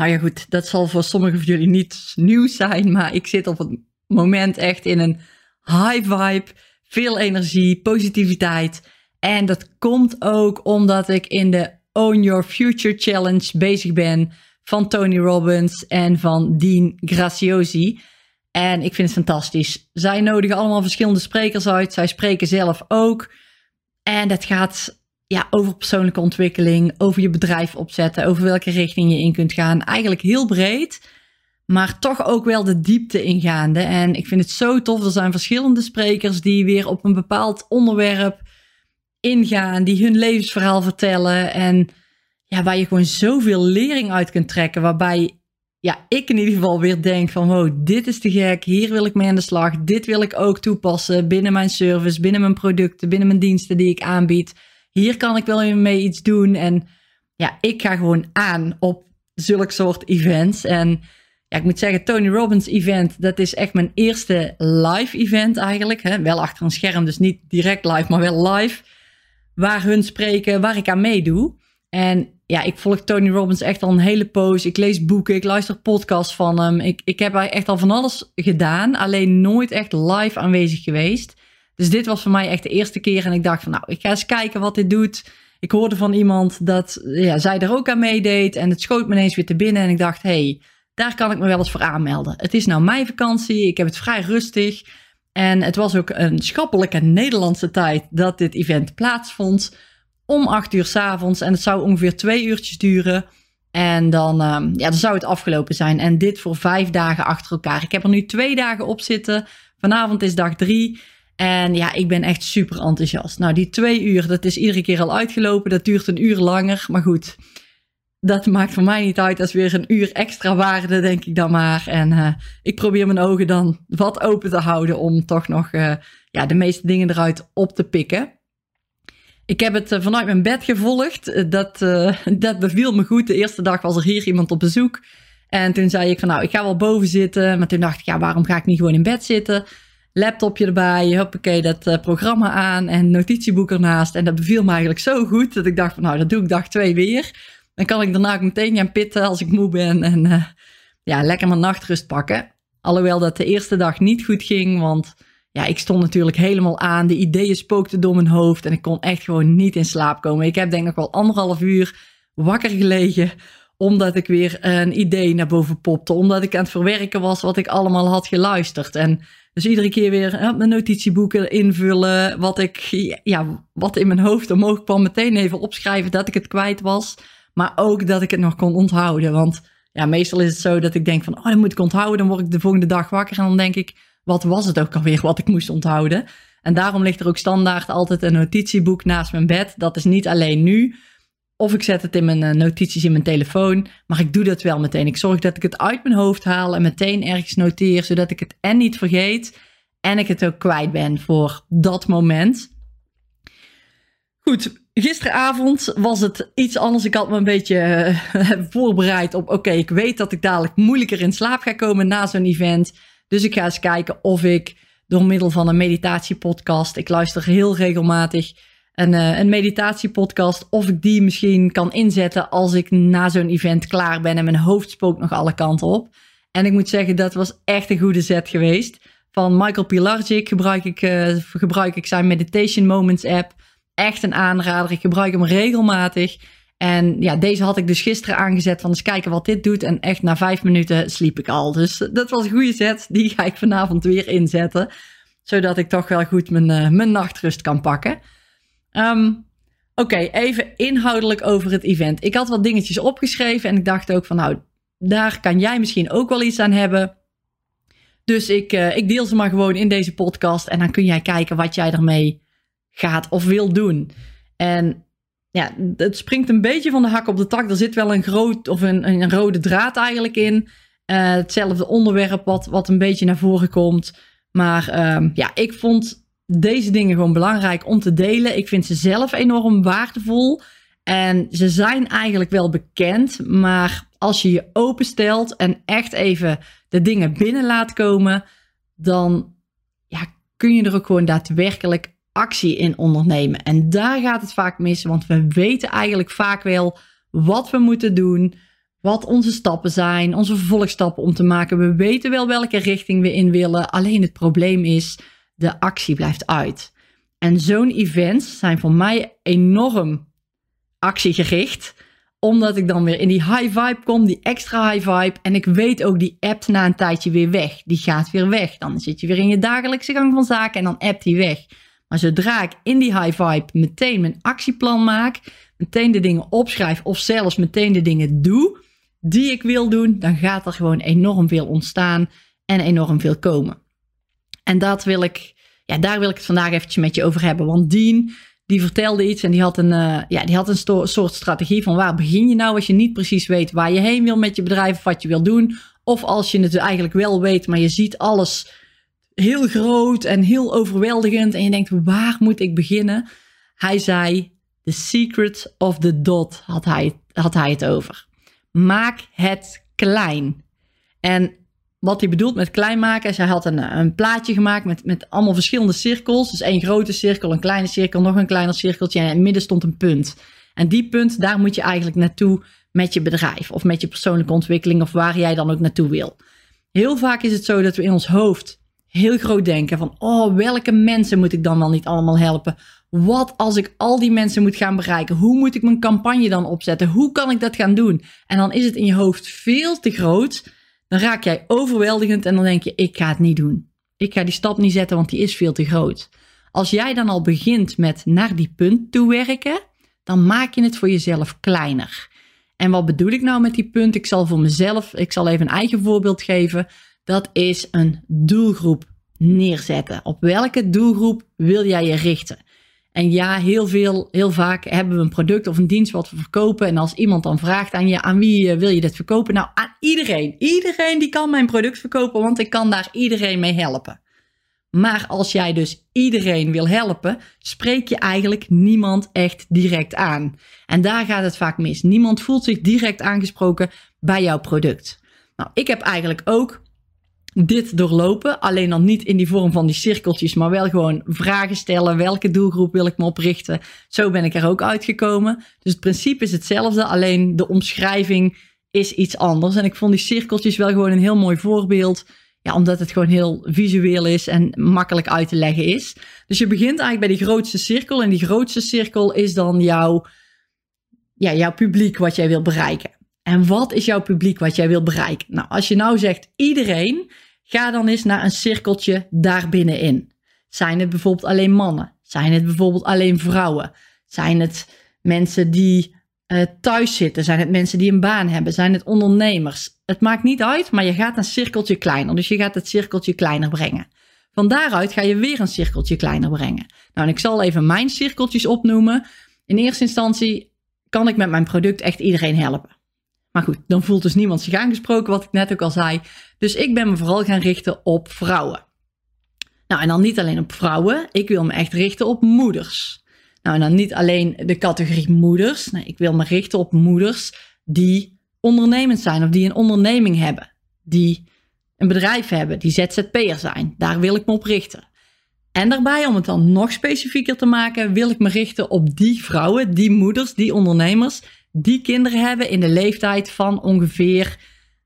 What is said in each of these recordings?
nou ja, goed, dat zal voor sommigen van jullie niet nieuw zijn, maar ik zit op het moment echt in een high vibe, veel energie, positiviteit. En dat komt ook omdat ik in de Own Your Future Challenge bezig ben van Tony Robbins en van Dean Graciosi. En ik vind het fantastisch. Zij nodigen allemaal verschillende sprekers uit. Zij spreken zelf ook. En dat gaat ja, over persoonlijke ontwikkeling, over je bedrijf opzetten, over welke richting je in kunt gaan. Eigenlijk heel breed, maar toch ook wel de diepte ingaande. En ik vind het zo tof. Er zijn verschillende sprekers die weer op een bepaald onderwerp ingaan, die hun levensverhaal vertellen. En ja, waar je gewoon zoveel lering uit kunt trekken. Waarbij ja, ik in ieder geval weer denk van wow, dit is te gek. Hier wil ik mee aan de slag. Dit wil ik ook toepassen binnen mijn service, binnen mijn producten, binnen mijn diensten die ik aanbied hier kan ik wel mee iets doen. En ja, ik ga gewoon aan op zulke soort events. En ja, ik moet zeggen, Tony Robbins event, dat is echt mijn eerste live event eigenlijk. Hè? Wel achter een scherm, dus niet direct live, maar wel live. Waar hun spreken, waar ik aan meedoe. En ja, ik volg Tony Robbins echt al een hele poos. Ik lees boeken, ik luister podcasts van hem. Ik, ik heb echt al van alles gedaan, alleen nooit echt live aanwezig geweest. Dus dit was voor mij echt de eerste keer. En ik dacht van nou, ik ga eens kijken wat dit doet. Ik hoorde van iemand dat ja, zij er ook aan meedeed. En het schoot me ineens weer te binnen. En ik dacht, hey, daar kan ik me wel eens voor aanmelden. Het is nou mijn vakantie. Ik heb het vrij rustig. En het was ook een schappelijke Nederlandse tijd dat dit event plaatsvond. Om acht uur s avonds. En het zou ongeveer twee uurtjes duren. En dan, uh, ja, dan zou het afgelopen zijn. En dit voor vijf dagen achter elkaar. Ik heb er nu twee dagen op zitten. Vanavond is dag drie. En ja, ik ben echt super enthousiast. Nou, die twee uur, dat is iedere keer al uitgelopen. Dat duurt een uur langer. Maar goed, dat maakt voor mij niet uit. Dat is weer een uur extra waarde, denk ik dan maar. En uh, ik probeer mijn ogen dan wat open te houden om toch nog uh, ja, de meeste dingen eruit op te pikken. Ik heb het uh, vanuit mijn bed gevolgd. Dat, dat beviel me goed. De eerste dag was er hier iemand op bezoek. En toen zei ik van nou, ik ga wel boven zitten. Maar toen dacht ik, ja, waarom ga ik niet gewoon in bed zitten? Laptopje erbij, hoppakee, dat uh, programma aan en notitieboek ernaast. En dat beviel me eigenlijk zo goed dat ik dacht van nou, dat doe ik dag twee weer. Dan kan ik daarna ook meteen gaan pitten als ik moe ben en uh, ja, lekker mijn nachtrust pakken. Alhoewel dat de eerste dag niet goed ging, want ja, ik stond natuurlijk helemaal aan. De ideeën spookten door mijn hoofd en ik kon echt gewoon niet in slaap komen. Ik heb denk ik wel anderhalf uur wakker gelegen omdat ik weer een idee naar boven popte. Omdat ik aan het verwerken was wat ik allemaal had geluisterd. En dus iedere keer weer mijn notitieboeken invullen. Wat, ik, ja, wat in mijn hoofd omhoog kwam. Meteen even opschrijven dat ik het kwijt was. Maar ook dat ik het nog kon onthouden. Want ja, meestal is het zo dat ik denk van... Oh, dat moet ik onthouden. Dan word ik de volgende dag wakker. En dan denk ik... Wat was het ook alweer wat ik moest onthouden? En daarom ligt er ook standaard altijd een notitieboek naast mijn bed. Dat is niet alleen nu... Of ik zet het in mijn eh, notities in mijn telefoon. Maar ik doe dat wel meteen. Ik zorg dat ik het uit mijn hoofd haal en meteen ergens noteer. Zodat ik het en niet vergeet. En ik het ook kwijt ben voor dat moment. Goed, gisteravond was het iets anders. Ik had me een beetje uh, voorbereid op: oké, ik weet dat ik dadelijk moeilijker in slaap ga komen na zo'n event. Dus ik ga eens kijken of ik door middel van een meditatiepodcast, ik luister heel regelmatig een, uh, een meditatiepodcast. Of ik die misschien kan inzetten als ik na zo'n event klaar ben en mijn hoofd spookt nog alle kanten op. En ik moet zeggen, dat was echt een goede set geweest. Van Michael Pilarczyk gebruik ik, uh, gebruik ik zijn Meditation Moments app. Echt een aanrader. Ik gebruik hem regelmatig. En ja, deze had ik dus gisteren aangezet van eens kijken wat dit doet. En echt na vijf minuten sliep ik al. Dus dat was een goede set. Die ga ik vanavond weer inzetten. Zodat ik toch wel goed mijn, uh, mijn nachtrust kan pakken. Um, Oké, even inhoudelijk over het event. Ik had wat dingetjes opgeschreven en ik dacht ook van nou, daar kan jij misschien ook wel iets aan hebben. Dus ik, uh, ik deel ze maar gewoon in deze podcast en dan kun jij kijken wat jij ermee gaat of wil doen. En ja, het springt een beetje van de hak op de tak. Er zit wel een groot of een, een rode draad eigenlijk in. Uh, hetzelfde onderwerp wat, wat een beetje naar voren komt. Maar ehm, ja, ik vond deze dingen gewoon belangrijk om te delen. Ik vind ze zelf enorm waardevol. En ze zijn eigenlijk wel bekend. Maar als je je openstelt en echt even de dingen binnen laat komen, dan ja, kun je er ook gewoon daadwerkelijk actie in ondernemen. En daar gaat het vaak mis, want we weten eigenlijk vaak wel wat we moeten doen, wat onze stappen zijn, onze vervolgstappen om te maken. We weten wel welke richting we in willen. Alleen het probleem is, de actie blijft uit. En zo'n events zijn voor mij enorm actiegericht omdat ik dan weer in die high vibe kom, die extra high vibe. En ik weet ook, die appt na een tijdje weer weg. Die gaat weer weg. Dan zit je weer in je dagelijkse gang van zaken en dan appt die weg. Maar zodra ik in die high vibe meteen mijn actieplan maak, meteen de dingen opschrijf of zelfs meteen de dingen doe die ik wil doen, dan gaat er gewoon enorm veel ontstaan en enorm veel komen. En dat wil ik, ja, daar wil ik het vandaag eventjes met je over hebben. Want Dean, die vertelde iets en die had een, uh, ja, die had een soort strategie van waar begin je nou als je niet precies weet waar je heen wil met je bedrijf of wat je wil doen. Of als je het eigenlijk wel weet, maar je ziet alles heel groot en heel overweldigend en je denkt waar moet ik beginnen? Hij zei, the secret of the dot had hij, had hij het over. Maak het klein. En wat hij bedoelt met klein maken is, had een, een plaatje gemaakt met, met allemaal verschillende cirkels. Dus één grote cirkel, een kleine cirkel, nog een kleiner cirkeltje en in het midden stond een punt. En die punt, daar moet je eigenlijk naartoe met je bedrijf of met je persoonlijke ontwikkeling of waar jij dan ook naartoe wil. Heel vaak is het zo dat we in ons hoofd heel groot denken van, oh, welke mensen moet ik dan wel niet allemaal helpen? Wat als ik al die mensen moet gaan bereiken? Hoe moet ik mijn campagne dan opzetten? Hoe kan ik dat gaan doen? En dan is het in je hoofd veel te groot dan raak jij overweldigend en dan denk je, ik ga het niet doen. Ik ga die stap niet zetten, want die is veel te groot. Als jij dan al begint met naar die punt toe werken, dan maak je het voor jezelf kleiner. En wat bedoel ik nou met die punt? Ik zal voor mezelf, ik zal even een eigen voorbeeld geven. Dat is een doelgroep neerzetten. Op welke doelgroep wil jij je richten? En ja, heel veel, heel vaak hebben we een product of een dienst wat we verkopen. En als iemand dan vraagt aan je, aan wie eh, wil je dit verkopen? Nou, aan iedereen. Iedereen die kan mijn product verkopen, want ik kan daar iedereen mee helpen. Maar als jij dus iedereen wil helpen, spreek je eigenlijk niemand echt direct aan. En daar gaat het vaak mis. Niemand voelt zich direct aangesproken bij jouw product. Nou, ik heb eigenlijk ook dit doorlopen. Alleen dan niet in die vorm van die cirkeltjes, maar wel gewoon vragen stellen. Welke doelgroep wil ik me oprichten? Zo ben ik er ook uitgekomen. Dus het principe is hetzelfde, alleen de omschrijving is iets anders. En ik vond die cirkeltjes wel gewoon een heel mooi voorbeeld. Ja, omdat het gewoon heel visueel is en makkelijk uit te leggen is. Dus je begint eigenlijk bij die grootste cirkel. En die grootste cirkel is dan jouw, ja, jouw publiek wat jij wil bereiken. En wat is jouw publiek wat jij wil bereiken? Nou, als je nou zegt iedereen, ga dan eens naar een cirkeltje daar binnenin. Zijn het bijvoorbeeld alleen mannen? Zijn het bijvoorbeeld alleen vrouwen? Zijn het mensen die uh, thuis zitten? Zijn het mensen die een baan hebben? Zijn het ondernemers? Het maakt niet uit, maar je gaat een cirkeltje kleiner. Dus je gaat het cirkeltje kleiner brengen. Van daaruit ga je weer een cirkeltje kleiner brengen. Nou, en ik zal even mijn cirkeltjes opnoemen. In eerste instantie kan ik met mijn product echt iedereen helpen. Maar goed, dan voelt dus niemand zich aangesproken, wat ik net ook al zei. Dus ik ben me vooral gaan richten op vrouwen. Nou, en dan niet alleen op vrouwen. Ik wil me echt richten op moeders. Nou, en dan niet alleen de categorie moeders. Nee, ik wil me richten op moeders die ondernemend zijn of die een onderneming hebben. Die een bedrijf hebben, die ZZP'er zijn. Daar wil ik me op richten. En daarbij, om het dan nog specifieker te maken, wil ik me richten op die vrouwen, die moeders, die ondernemers die kinderen hebben in de leeftijd van ongeveer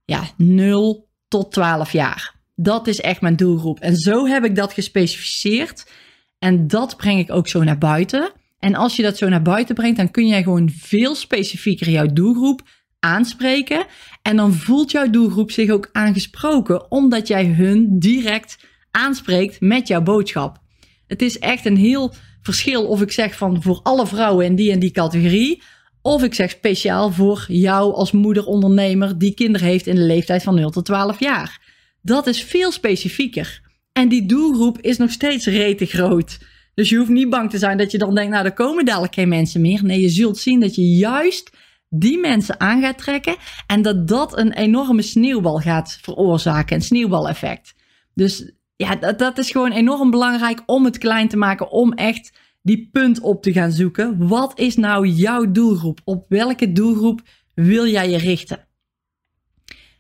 ja, 0 tot 12 jaar. Dat is echt mijn doelgroep. En zo heb ik dat gespecificeerd. En dat breng ik ook zo naar buiten. En als je dat zo naar buiten brengt, dan kun jij gewoon veel specifieker jouw doelgroep aanspreken. En dan voelt jouw doelgroep zich ook aangesproken, omdat jij hun direct aanspreekt met jouw boodschap. Het is echt een heel verschil of ik zeg van voor alle vrouwen in die en die categorie, of ik zeg speciaal voor jou als moeder ondernemer die kinderen heeft in de leeftijd van 0 tot 12 jaar. Dat is veel specifieker. En die doelgroep is nog steeds rete groot. Dus je hoeft niet bang te zijn dat je dan denkt, nou, er komen dadelijk geen mensen meer. Nee, je zult zien dat je juist die mensen aan gaat trekken en dat dat een enorme sneeuwbal gaat veroorzaken, een sneeuwbaleffect. Dus ja, dat, dat is gewoon enorm belangrijk om het klein te maken, om echt die punt op te gaan zoeken. Wat is nou jouw doelgroep? Op welke doelgroep wil jij je richten?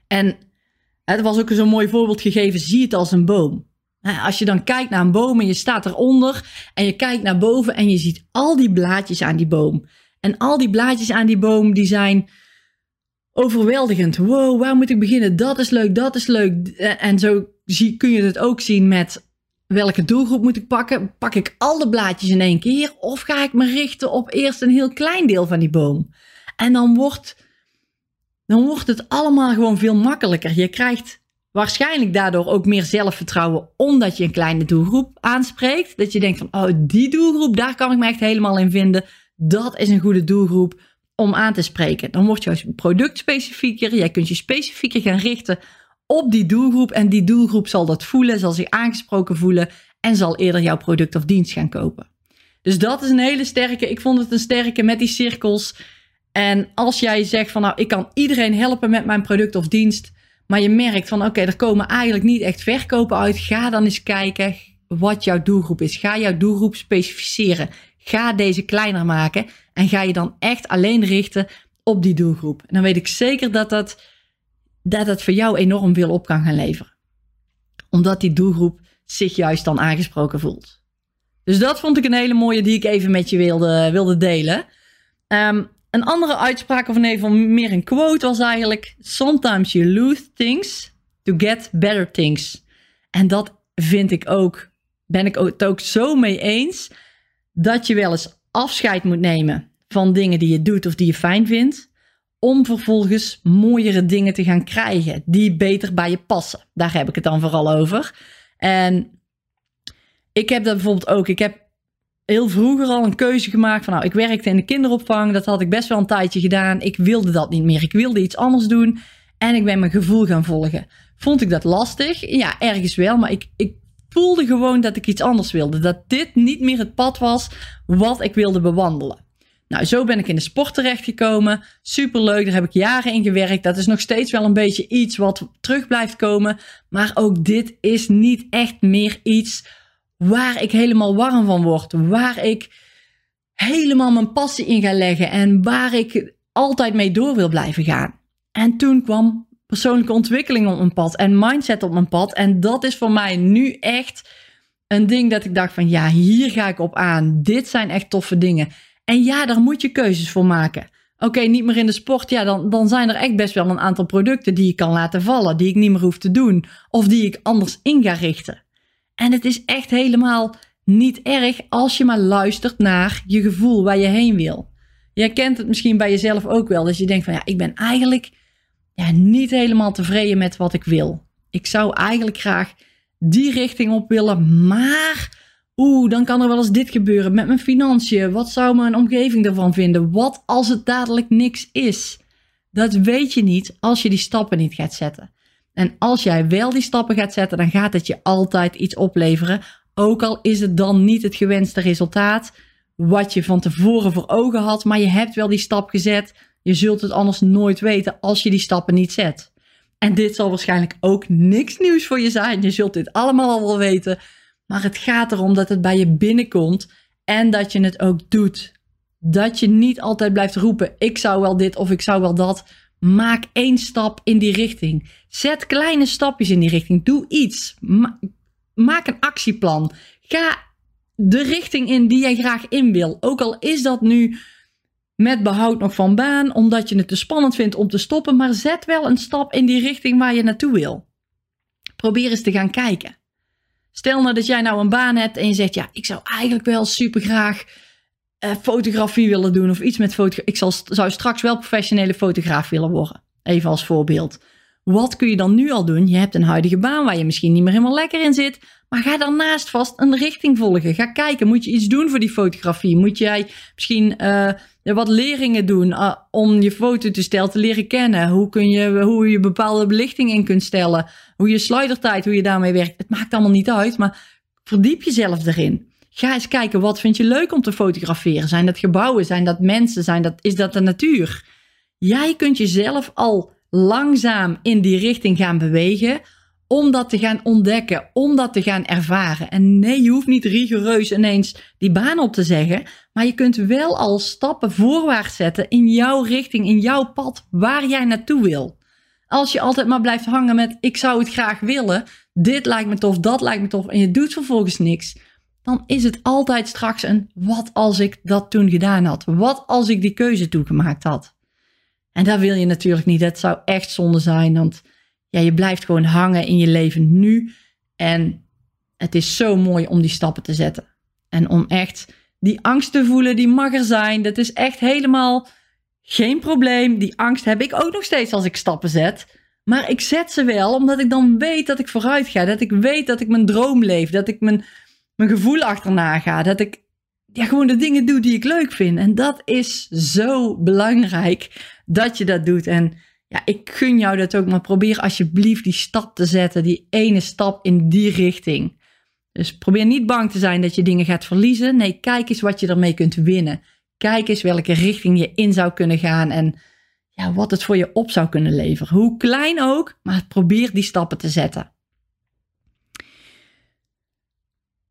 En het was ook zo'n mooi voorbeeld gegeven, zie het als een boom. Als je dan kijkt naar een boom en je staat eronder en je kijkt naar boven en je ziet al die blaadjes aan die boom. En al die blaadjes aan die boom die zijn overweldigend. Wow, waar moet ik beginnen? Dat is leuk, dat is leuk. En zo kun je het ook zien met welke doelgroep moet ik pakken? Pak ik al de blaadjes in één keer of ga ik me richten op eerst een heel klein deel van die boom? En dan wordt, dan wordt het allemaal gewoon veel makkelijker. Je krijgt waarschijnlijk daardoor ook meer zelfvertrouwen omdat je een kleine doelgroep aanspreekt. Dat je denkt van, oh, die doelgroep, daar kan ik me echt helemaal in vinden. Dat is een goede doelgroep om aan te spreken. Dan wordt jouw product specifieker. Jij kunt je specifieker gaan richten op die doelgroep. En die doelgroep zal dat voelen, zal zich aangesproken voelen en zal eerder jouw product of dienst gaan kopen. Dus dat is een hele sterke. Ik vond het een sterke met die cirkels. En als jij zegt van nou, ik kan iedereen helpen met mijn product of dienst, maar je merkt van oké, er komen eigenlijk niet echt verkopen uit, ga dan eens kijken wat jouw doelgroep is. Ga jouw doelgroep specificeren. Ga deze kleiner maken en ga je dan echt alleen richten op die doelgroep. En dan weet ik zeker dat dat dat het voor jou enorm veel op kan gaan leveren. Omdat die doelgroep zich juist dan aangesproken voelt. Dus dat vond ik een hele mooie die ik even met je wilde, wilde delen. Ehm, een andere uitspraak, of ieder geval meer een quote, was eigenlijk: Sometimes you lose things to get better things. En dat vind ik ook, ben ik het ook zo mee eens, dat je wel eens afscheid moet nemen van dingen die je doet of die je fijn vindt om vervolgens mooiere dingen te gaan krijgen die beter bij je passen. Daar heb ik het dan vooral over. En ik heb dat bijvoorbeeld ook. Ik heb heel vroeger al een keuze gemaakt van nou, ik werkte in de kinderopvang. Dat had ik best wel een tijdje gedaan. Ik wilde dat niet meer. Ik wilde iets anders doen. En ik ben mijn gevoel gaan volgen. Vond ik dat lastig? Ja, ergens wel. Maar ik, ik voelde gewoon dat ik iets anders wilde. Dat dit niet meer het pad was wat ik wilde bewandelen. Nou, zo ben ik in de sport terechtgekomen. Superleuk, daar heb ik jaren in gewerkt. Dat is nog steeds wel een beetje iets wat terug blijft komen. Maar ook dit is niet echt meer iets waar ik helemaal warm van word. Waar ik helemaal mijn passie in ga leggen en waar ik altijd mee door wil blijven gaan. En toen kwam persoonlijke ontwikkeling op mijn pad en mindset op mijn pad. En dat is voor mij nu echt een ding dat ik dacht van ja, hier ga ik op aan. Dit zijn echt toffe dingen. En ja, daar moet je keuzes voor maken. Oké, niet meer in de sport. Ja, dan, dan zijn er echt best wel een aantal producten die ik kan laten vallen. Die ik niet meer hoef te doen. Of die ik anders in ga richten. En het is echt helemaal niet erg als je maar luistert naar je gevoel waar je heen wil. Jij kent het misschien bij jezelf ook wel. Dat je denkt van ja, ik ben eigenlijk ja, niet helemaal tevreden met wat ik wil. Ik zou eigenlijk graag die richting op willen. Maar Oeh, dan kan er wel eens dit gebeuren met mijn financiën. Wat zou mijn omgeving ervan vinden? Wat als het dadelijk niks is? Dat weet je niet als je die stappen niet gaat zetten. En als jij wel die stappen gaat zetten, dan gaat het je altijd iets opleveren. Ook al is het dan niet het gewenste resultaat wat je van tevoren voor ogen had, maar je hebt wel die stap gezet. Je zult het anders nooit weten als je die stappen niet zet. En dit zal waarschijnlijk ook niks nieuws voor je zijn. Je zult dit allemaal al wel weten. Maar het gaat erom dat het bij je binnenkomt en dat je het ook doet. Dat je niet altijd blijft roepen: ik zou wel dit of ik zou wel dat. Maak één stap in die richting. Zet kleine stapjes in die richting. Doe iets. maak een actieplan. Ga de richting in die jij graag in wil. Ook al is dat nu met behoud nog van baan, omdat je het te spannend vindt om te stoppen, maar zet wel een stap in die richting waar je naartoe wil. Probeer eens te gaan kijken. Stel nou dat jij nou een baan hebt en je zegt, ja, ik zou eigenlijk wel super graag uh, fotografie willen doen of iets met fotografie. Ik zal, zou straks wel professionele fotograaf willen worden. Even als voorbeeld. Wat kun je dan nu al doen? Je hebt een huidige baan waar je misschien niet meer helemaal lekker in zit. Maar ga daarnaast vast een richting volgen. Ga kijken, moet je iets doen voor die fotografie? Moet jij misschien uh, wat leringen doen uh, om je foto te leren kennen? Hoe, kun je, hoe je bepaalde belichting in kunt stellen? Hoe je slidertijd, hoe je daarmee werkt? Het maakt allemaal niet uit, maar verdiep jezelf erin. Ga eens kijken, wat vind je leuk om te fotograferen? Zijn dat gebouwen? Zijn dat mensen? Zijn dat, is dat de natuur? Jij kunt jezelf al langzaam in die richting gaan bewegen om dat te gaan ontdekken, om dat te gaan ervaren. En nee, je hoeft niet rigoureus ineens die baan op te zeggen, maar je kunt wel al stappen voorwaarts zetten in jouw richting, in jouw pad, waar jij naartoe wil. Als je altijd maar blijft hangen met ik zou het graag willen, dit lijkt me tof, dat lijkt me tof en je doet vervolgens niks, dan is het altijd straks een wat als ik dat toen gedaan had? Wat als ik die keuze toegemaakt had? En dat wil je natuurlijk niet. Dat zou echt zonde zijn, want ja, je blijft gewoon hangen in je leven nu. En het is zo mooi om die stappen te zetten. En om echt die angst te voelen, die mag er zijn. Dat is echt helemaal geen probleem. Die angst heb ik ook nog steeds als ik stappen zet. Maar ik zet ze wel omdat ik dan weet dat ik vooruit ga. Dat ik weet dat ik mijn droom leef. Dat ik mijn, mijn gevoel achterna ga. Dat ik ja, gewoon de dingen doe die ik leuk vind. En dat is zo belangrijk dat je dat doet. En ja, ik gun jou dat ook, maar probeer alsjeblieft die stap te zetten, die ene stap in die richting. Dus probeer niet bang te zijn dat je dingen gaat verliezen. Nee, kijk eens wat je ermee kunt winnen. Kijk eens welke richting je in zou kunnen gaan en ja, wat het voor je op zou kunnen leveren. Hoe klein ook, maar probeer die stappen te zetten.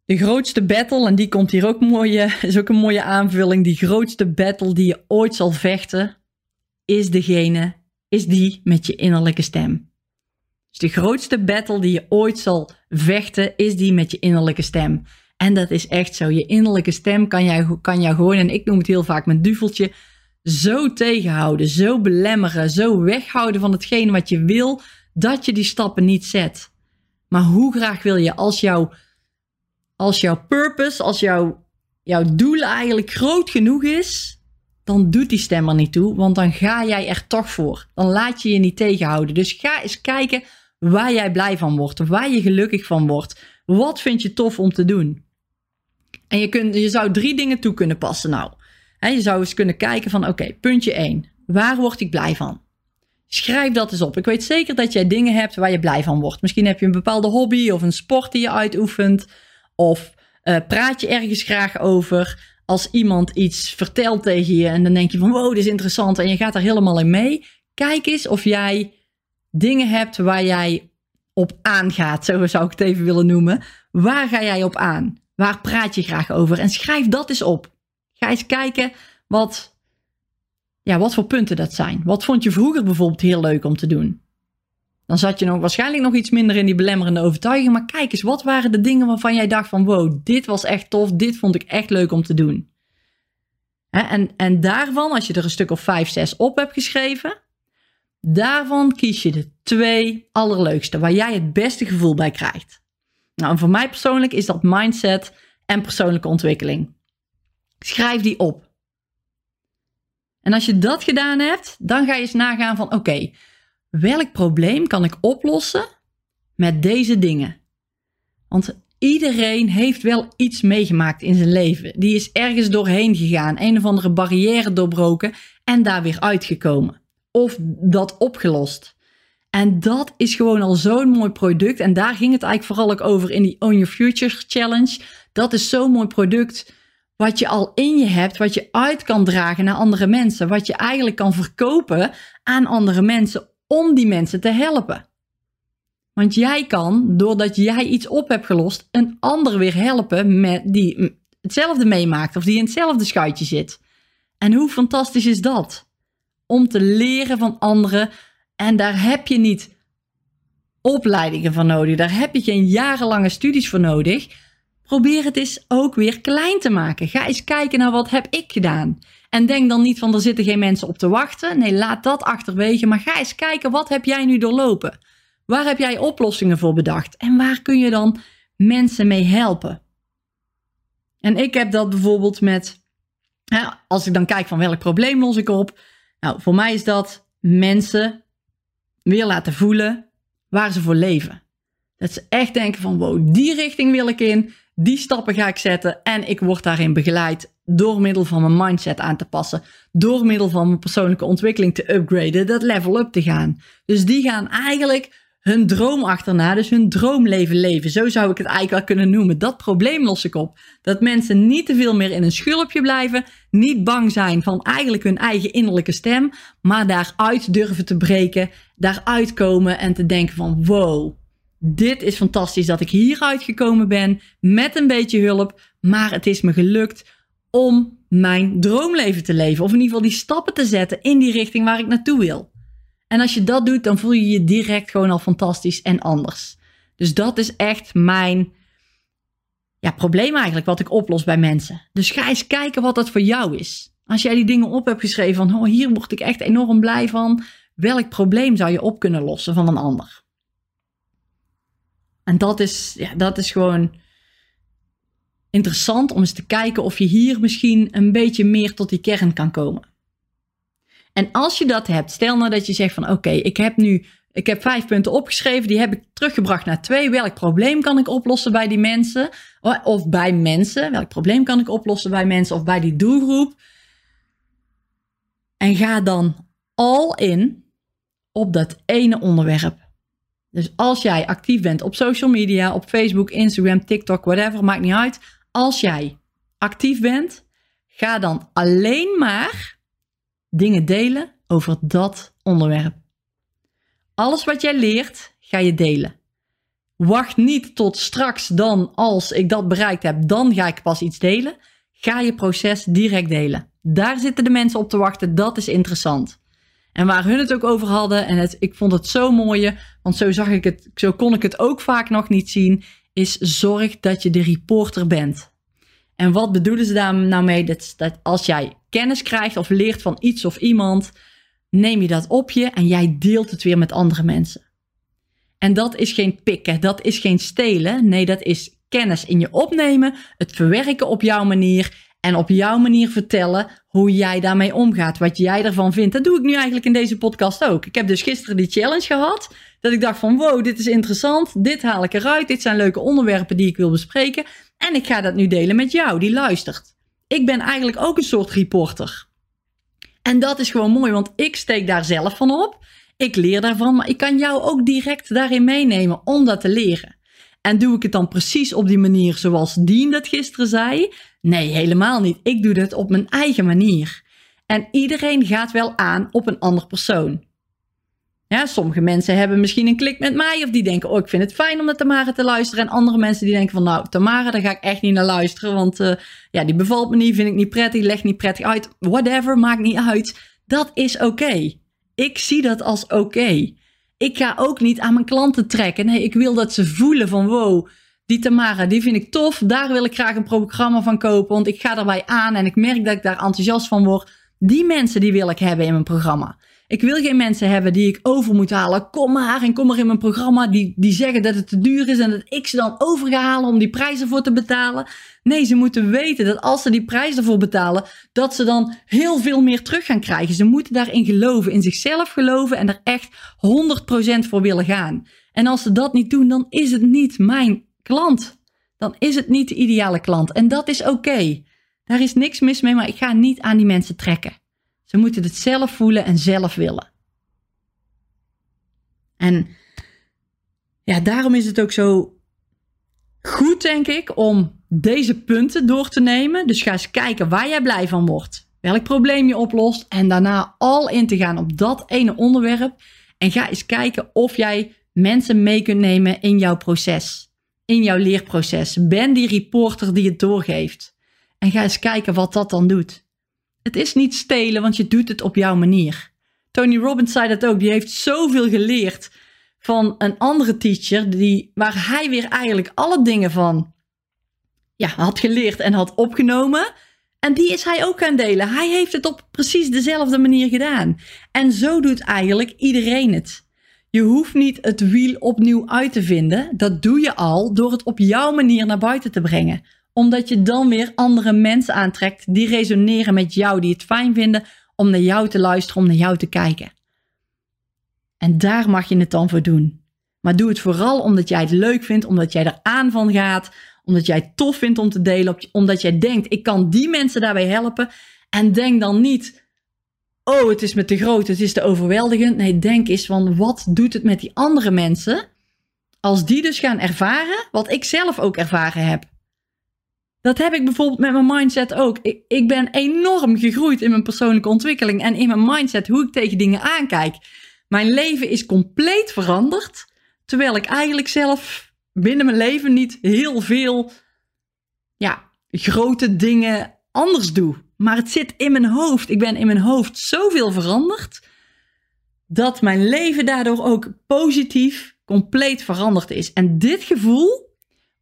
De grootste battle, en die komt hier ook mooie, is ook een mooie aanvulling. Die grootste battle die je ooit zal vechten, is degene is die met je innerlijke stem. Dus de grootste battle die je ooit zal vechten, is die met je innerlijke stem. En dat is echt zo. Je innerlijke stem kan jou, kan jou gewoon, en ik noem het heel vaak mijn duveltje, zo tegenhouden, zo belemmeren, zo weghouden van hetgeen wat je wil, dat je die stappen niet zet. Maar hoe graag wil je als, jouw als jouw purpose, als jouw, jouw doel eigenlijk groot genoeg is, dan doet die stem er niet toe, want dan ga jij er toch voor. Dan laat je je niet tegenhouden. Dus ga eens kijken waar jij blij van wordt, waar je gelukkig van wordt. Wat vind je tof om te doen? En je, kunt, je zou drie dingen toe kunnen passen nou. je zou eens kunnen kijken van oké, puntje 1. Waar word ik blij van? Schrijf dat eens op. Ik weet zeker dat jij dingen hebt waar je blij van wordt. Misschien heb je een bepaalde hobby of een sport die je uitoefent. Of uh, praat je ergens graag over als iemand iets vertelt tegen je en dan denk je van wow, dit is interessant en je gaat er helemaal in mee. Kijk eens of jij dingen hebt waar jij op aangaat, zo zou ik het even willen noemen. Waar ga jij op aan? Waar praat je graag over? En schrijf dat eens op. Ga eens kijken wat, ja, wat voor punten dat zijn. Wat vond je vroeger bijvoorbeeld heel leuk om te doen? Dan zat je nog waarschijnlijk nog iets minder in die belemmerende overtuiging. Maar kijk eens, wat waren de dingen waarvan jij dacht van wow, dit was echt tof, dit vond ik echt leuk om te doen. en, en daarvan, als je er een stuk of vijf, zes op hebt geschreven, daarvan kies je de twee allerleukste, waar jij het beste gevoel bij krijgt. Nou, en voor mij persoonlijk is dat mindset en persoonlijke ontwikkeling. Schrijf die op. En als je dat gedaan hebt, dan ga je eens nagaan van oké, welk probleem kan ik oplossen met deze dingen? Want iedereen heeft wel iets meegemaakt in zijn leven. Die is ergens doorheen gegaan, een of andere barrière doorbroken en daar weer uitgekomen. Of dat opgelost. En dat is gewoon al zo'n mooi product. En daar ging het eigenlijk vooral ook over in die Own Your Future Challenge. Dat is zo'n mooi product wat je al in je hebt, wat je uit kan dragen naar andere mensen. Wat je eigenlijk kan verkopen aan andere mensen om die mensen te helpen. Want jij kan, doordat jij iets op hebt gelost, een ander weer helpen met die hetzelfde meemaakt of die in hetzelfde schuitje zit. En hoe fantastisch is dat? Om te leren van anderen en daar heb je niet opleidingen voor nodig, daar heb je geen jarenlange studies voor nodig. Probeer het eens ook weer klein te maken. Ga eens kijken naar wat heb ik gedaan. En denk dan niet van er zitten geen mensen op te wachten. Nee, laat dat achterwege. Maar ga eens kijken, wat heb jij nu doorlopen? Waar heb jij oplossingen voor bedacht? En waar kun je dan mensen mee helpen? En ik heb dat bijvoorbeeld met, als ik dan kijk van welk probleem los ik op. Nou, voor mij is dat mensen weer laten voelen waar ze voor leven. Dat ze echt denken van wow, die richting wil ik in. Die stappen ga ik zetten en ik word daarin begeleid door middel van mijn mindset aan te passen. Door middel van mijn persoonlijke ontwikkeling te upgraden, dat level up te gaan. Dus die gaan eigenlijk hun droom achterna, dus hun droomleven leven. Zo zou ik het eigenlijk wel kunnen noemen. Dat probleem los ik op. Dat mensen niet te veel meer in een schulpje blijven, niet bang zijn van eigenlijk hun eigen innerlijke stem, maar daaruit durven te breken, daaruit komen en te denken van wow, dit is fantastisch dat ik hieruit gekomen ben met een beetje hulp, maar het is me gelukt om mijn droomleven te leven. Of in ieder geval die stappen te zetten in die richting waar ik naartoe wil. En als je dat doet, dan voel je je direct gewoon al fantastisch en anders. Dus dat is echt mijn ja, probleem eigenlijk, wat ik oplos bij mensen. Dus ga eens kijken wat dat voor jou is. Als jij die dingen op hebt geschreven van, oh, hier word ik echt enorm blij van. Welk probleem zou je op kunnen lossen van een ander? En dat is, ja, dat is gewoon interessant om eens te kijken of je hier misschien een beetje meer tot die kern kan komen. En als je dat hebt, stel nou dat je zegt van oké, ik heb nu ik heb vijf punten opgeschreven, die heb ik teruggebracht naar twee. Welk probleem kan ik oplossen bij die mensen? Of bij mensen. Welk probleem kan ik oplossen bij mensen of bij die doelgroep? En ga dan all in op dat ene onderwerp. Dus als jij actief bent op social media, op Facebook, Instagram, TikTok, whatever, maakt niet uit. Als jij actief bent, ga dan alleen maar dingen delen over dat onderwerp. Alles wat jij leert, ga je delen. Wacht niet tot straks dan, als ik dat bereikt heb, dan ga ik pas iets delen. Ga je proces direct delen. Daar zitten de mensen op te wachten, dat is interessant. En waar hun het ook over hadden, en het, ik vond het zo mooi, want zo zag ik het, zo kon ik het ook vaak nog niet zien, is zorg dat je de reporter bent. En wat bedoelen ze daar nou mee? Dat, dat als jij kennis krijgt of leert van iets of iemand, neem je dat op je en jij deelt het weer met andere mensen. En dat is geen pikken, dat is geen stelen. Nee, dat is kennis in je opnemen, het verwerken op jouw manier en op jouw manier vertellen hoe jij daarmee omgaat, wat jij ervan vindt. Dat doe ik nu eigenlijk in deze podcast ook. Ik heb dus gisteren die challenge gehad, dat ik dacht van wow, dit is interessant, dit haal ik eruit, dit zijn leuke onderwerpen die ik wil bespreken en ik ga dat nu delen met jou die luistert. Ik ben eigenlijk ook een soort reporter. En dat is gewoon mooi, want ik steek daar zelf van op. Ik leer daarvan, maar ik kan jou ook direct daarin meenemen om dat te leren. En doe ik het dan precies op die manier zoals Dien dat gisteren zei? Nee, helemaal niet. Ik doe het op mijn eigen manier. En iedereen gaat wel aan op een ander persoon. Ja, sommige mensen hebben misschien een klik met mij of die denken, oh ik vind het fijn om naar Tamara te luisteren. En andere mensen die denken van, nou Tamara, daar ga ik echt niet naar luisteren, want uh, ja, die bevalt me niet, vind ik niet prettig, legt niet prettig uit, whatever, maakt niet uit. Dat is oké. Ik zie dat als oké. Ik ga ook niet aan mijn klanten trekken. Nee, ik wil dat ze voelen van, wow, die Tamara, die vind ik tof, daar wil ik graag een programma van kopen, want ik ga erbij aan en ik merk dat ik daar enthousiast van word. Die mensen die wil ik hebben in mijn programma. Ik wil geen mensen hebben die ik over moet halen. Kom maar en kom maar in mijn programma. Die, die zeggen dat het te duur is en dat ik ze dan over ga halen om die prijzen voor te betalen. Nee, ze moeten weten dat als ze die prijs ervoor betalen, dat ze dan heel veel meer terug gaan krijgen. Ze moeten daarin geloven, in zichzelf geloven en er echt 100% voor willen gaan. En als ze dat niet doen, dan is het niet mijn klant. Dan is het niet de ideale klant. En dat is oké. Daar is niks mis mee, maar ik ga niet aan die mensen trekken. Ze moeten het zelf voelen en zelf willen. En ja, daarom is het ook zo goed, denk ik, om deze punten door te nemen. Dus ga eens kijken waar jij blij van wordt. Welk probleem je oplost. En daarna al in te gaan op dat ene onderwerp. En ga eens kijken of jij mensen mee kunt nemen in jouw proces. In jouw leerproces. Ben die reporter die het doorgeeft. En ga eens kijken wat dat dan doet. Het is niet stelen, want je doet het op jouw manier. Tony Robbins zei dat ook. Die heeft zoveel geleerd van een andere teacher, die, waar hij weer eigenlijk alle dingen van ja, had geleerd en had opgenomen. En die is hij ook gaan delen. Hij heeft het op precies dezelfde manier gedaan. En zo doet eigenlijk iedereen het. Je hoeft niet het wiel opnieuw uit te vinden. Dat doe je al door het op jouw manier naar buiten te brengen omdat je dan weer andere mensen aantrekt die resoneren met jou, die het fijn vinden om naar jou te luisteren, om naar jou te kijken. En daar mag je het dan voor doen. Maar doe het vooral omdat jij het leuk vindt, omdat jij er aan van gaat, omdat jij het tof vindt om te delen, omdat jij denkt, ik kan die mensen daarbij helpen. En denk dan niet, oh, het is me te groot, het is te overweldigend. Nee, denk eens van, wat doet het met die andere mensen als die dus gaan ervaren wat ik zelf ook ervaren heb? Dat heb ik bijvoorbeeld met mijn mindset ook. Ik, ik ben enorm gegroeid in mijn persoonlijke ontwikkeling en in mijn mindset, hoe ik tegen dingen aankijk. Mijn leven is compleet veranderd, terwijl ik eigenlijk zelf binnen mijn leven niet heel veel ja, grote dingen anders doe. Maar het zit in mijn hoofd. Ik ben in mijn hoofd zoveel veranderd. Dat mijn leven daardoor ook positief compleet veranderd is. En dit gevoel,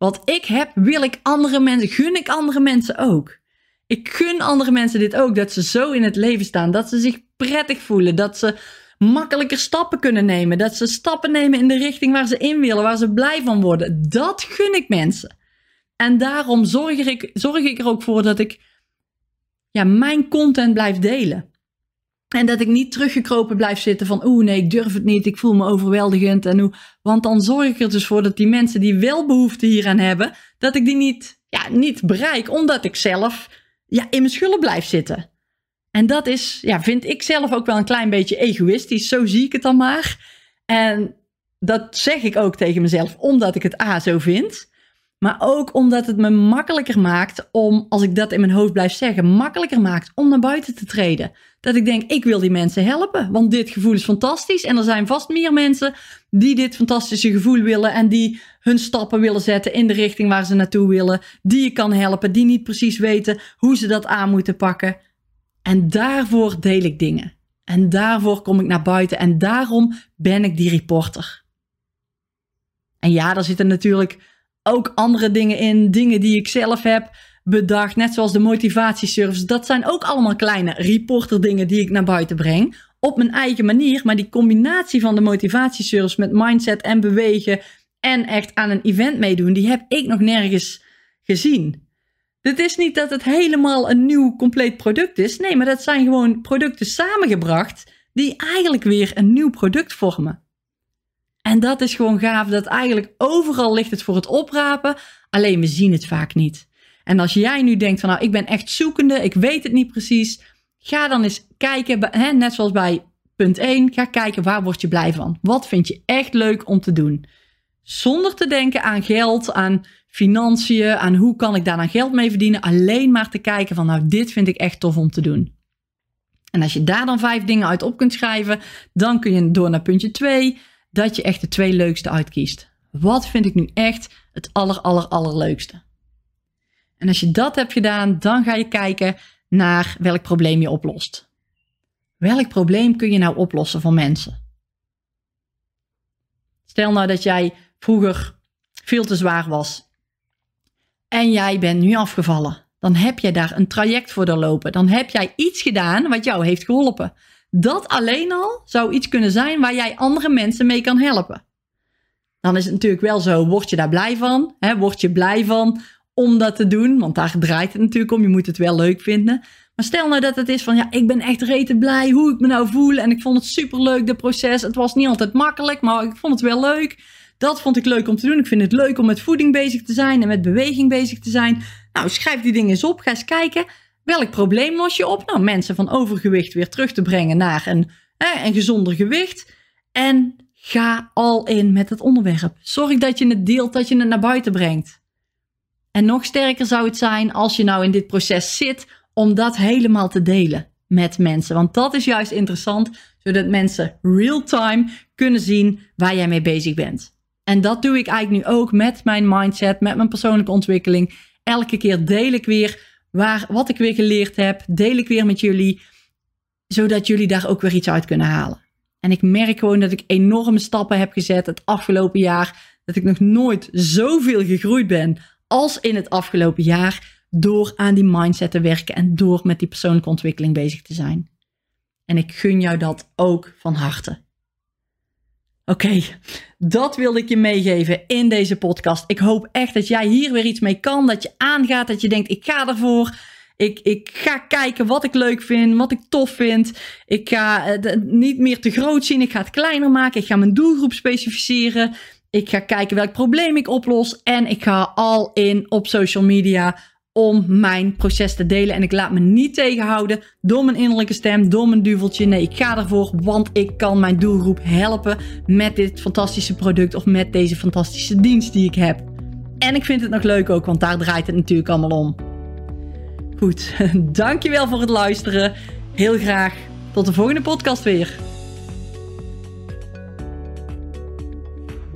wat ik heb, wil ik andere mensen, gun ik andere mensen ook. Ik gun andere mensen dit ook, dat ze zo in het leven staan, dat ze zich prettig voelen, dat ze makkelijker stappen kunnen nemen, dat ze stappen nemen in de richting waar ze in willen, waar ze blij van worden. Dat gun ik mensen. En daarom zorg ik, zorg ik er ook voor dat ik ja, mijn content blijf delen. En dat ik niet teruggekropen blijf zitten van, oeh nee, ik durf het niet, ik voel me overweldigend. En hoe, want dan zorg ik er dus voor dat die mensen die wel behoefte hieraan hebben, dat ik die niet, ja, niet bereik, omdat ik zelf ja, in mijn schulden blijf zitten. En dat is, ja, vind ik zelf ook wel een klein beetje egoïstisch, zo zie ik het dan maar. En dat zeg ik ook tegen mezelf, omdat ik het A zo vind. Maar ook omdat het me makkelijker maakt om, als ik dat in mijn hoofd blijf zeggen, makkelijker maakt om naar buiten te treden. Dat ik denk, ik wil die mensen helpen, want dit gevoel is fantastisch. En er zijn vast meer mensen die dit fantastische gevoel willen en die hun stappen willen zetten in de richting waar ze naartoe willen. Die je kan helpen, die niet precies weten hoe ze dat aan moeten pakken. En daarvoor deel ik dingen. En daarvoor kom ik naar buiten en daarom ben ik die reporter. En ja, daar zitten natuurlijk ook andere dingen in, dingen die ik zelf heb bedacht, net zoals de motivatieservice. Dat zijn ook allemaal kleine reporter dingen die ik naar buiten breng. Op mijn eigen manier, maar die combinatie van de motivatieservice met mindset en bewegen en echt aan een event meedoen, die heb ik nog nergens gezien. Dit is niet dat het helemaal een nieuw compleet product is. Nee, maar dat zijn gewoon producten samengebracht die eigenlijk weer een nieuw product vormen. En dat is gewoon gaaf, dat eigenlijk overal ligt het voor het oprapen, alleen we zien het vaak niet. En als jij nu denkt van nou, ik ben echt zoekende, ik weet het niet precies, ga dan eens kijken, hè, net zoals bij punt 1, ga kijken waar word je blij van? Wat vind je echt leuk om te doen? Zonder te denken aan geld, aan financiën, aan hoe kan ik daar dan geld mee verdienen, alleen maar te kijken van nou, dit vind ik echt tof om te doen. En als je daar dan vijf dingen uit op kunt schrijven, dan kun je door naar puntje 2 dat je echt de twee leukste uitkiest. Wat vind ik nu echt het aller, aller, allerleukste? En als je dat hebt gedaan, dan ga je kijken naar welk probleem je oplost. Welk probleem kun je nou oplossen voor mensen? Stel nou dat jij vroeger veel te zwaar was en jij bent nu afgevallen. Dan heb jij daar een traject voor doorlopen. Dan heb jij iets gedaan wat jou heeft geholpen. Dat alleen al zou iets kunnen zijn waar jij andere mensen mee kan helpen. Dan is het natuurlijk wel zo, word je daar blij van? Hè? Word je blij van om dat te doen? Want daar draait het natuurlijk om, je moet het wel leuk vinden. Maar stel nou dat het is van, ja, ik ben echt rete blij hoe ik me nou voel. En ik vond het superleuk, de proces. Het was niet altijd makkelijk, maar ik vond het wel leuk. Dat vond ik leuk om te doen. Ik vind het leuk om met voeding bezig te zijn en met beweging bezig te zijn. Nou, schrijf die dingen eens op. Ga eens kijken. Welk probleem los je op? Nou, mensen van overgewicht weer terug te brengen naar een, hè, een gezonder gewicht. En ga al in met het onderwerp. Zorg dat je het deelt, dat je het naar buiten brengt. En nog sterker zou het zijn als je nou in dit proces zit om dat helemaal te delen met mensen. Want dat is juist interessant, zodat mensen real-time kunnen zien waar jij mee bezig bent. En dat doe ik eigenlijk nu ook met mijn mindset, met mijn persoonlijke ontwikkeling. Elke keer deel ik weer waar, wat ik weer geleerd heb, deel ik weer met jullie, zodat jullie daar ook weer iets uit kunnen halen. En ik merk gewoon dat ik enorme stappen heb gezet het afgelopen jaar, dat ik nog nooit zoveel gegroeid ben als in het afgelopen jaar, door aan die mindset te werken en door met die persoonlijke ontwikkeling bezig te zijn. En ik gun jou dat ook van harte. Oké, dat wilde ik je meegeven in deze podcast. Ik hoop echt dat jij hier weer iets mee kan. Dat je aangaat, dat je denkt: ik ga ervoor. Ik, ik ga kijken wat ik leuk vind, wat ik tof vind. Ik ga het niet meer te groot zien. Ik ga het kleiner maken. Ik ga mijn doelgroep specificeren. Ik ga kijken welk probleem ik oplos. En ik ga al in op social media om mijn proces te delen. En ik laat me niet tegenhouden door mijn innerlijke stem, door mijn duveltje. Nee, ik ga ervoor, want ik kan mijn doelgroep helpen met dit fantastische product of met deze fantastische dienst die ik heb. En ik vind het nog leuk ook, want daar draait het natuurlijk allemaal om. Goed, dankjewel voor het luisteren. Heel graag tot de volgende podcast weer.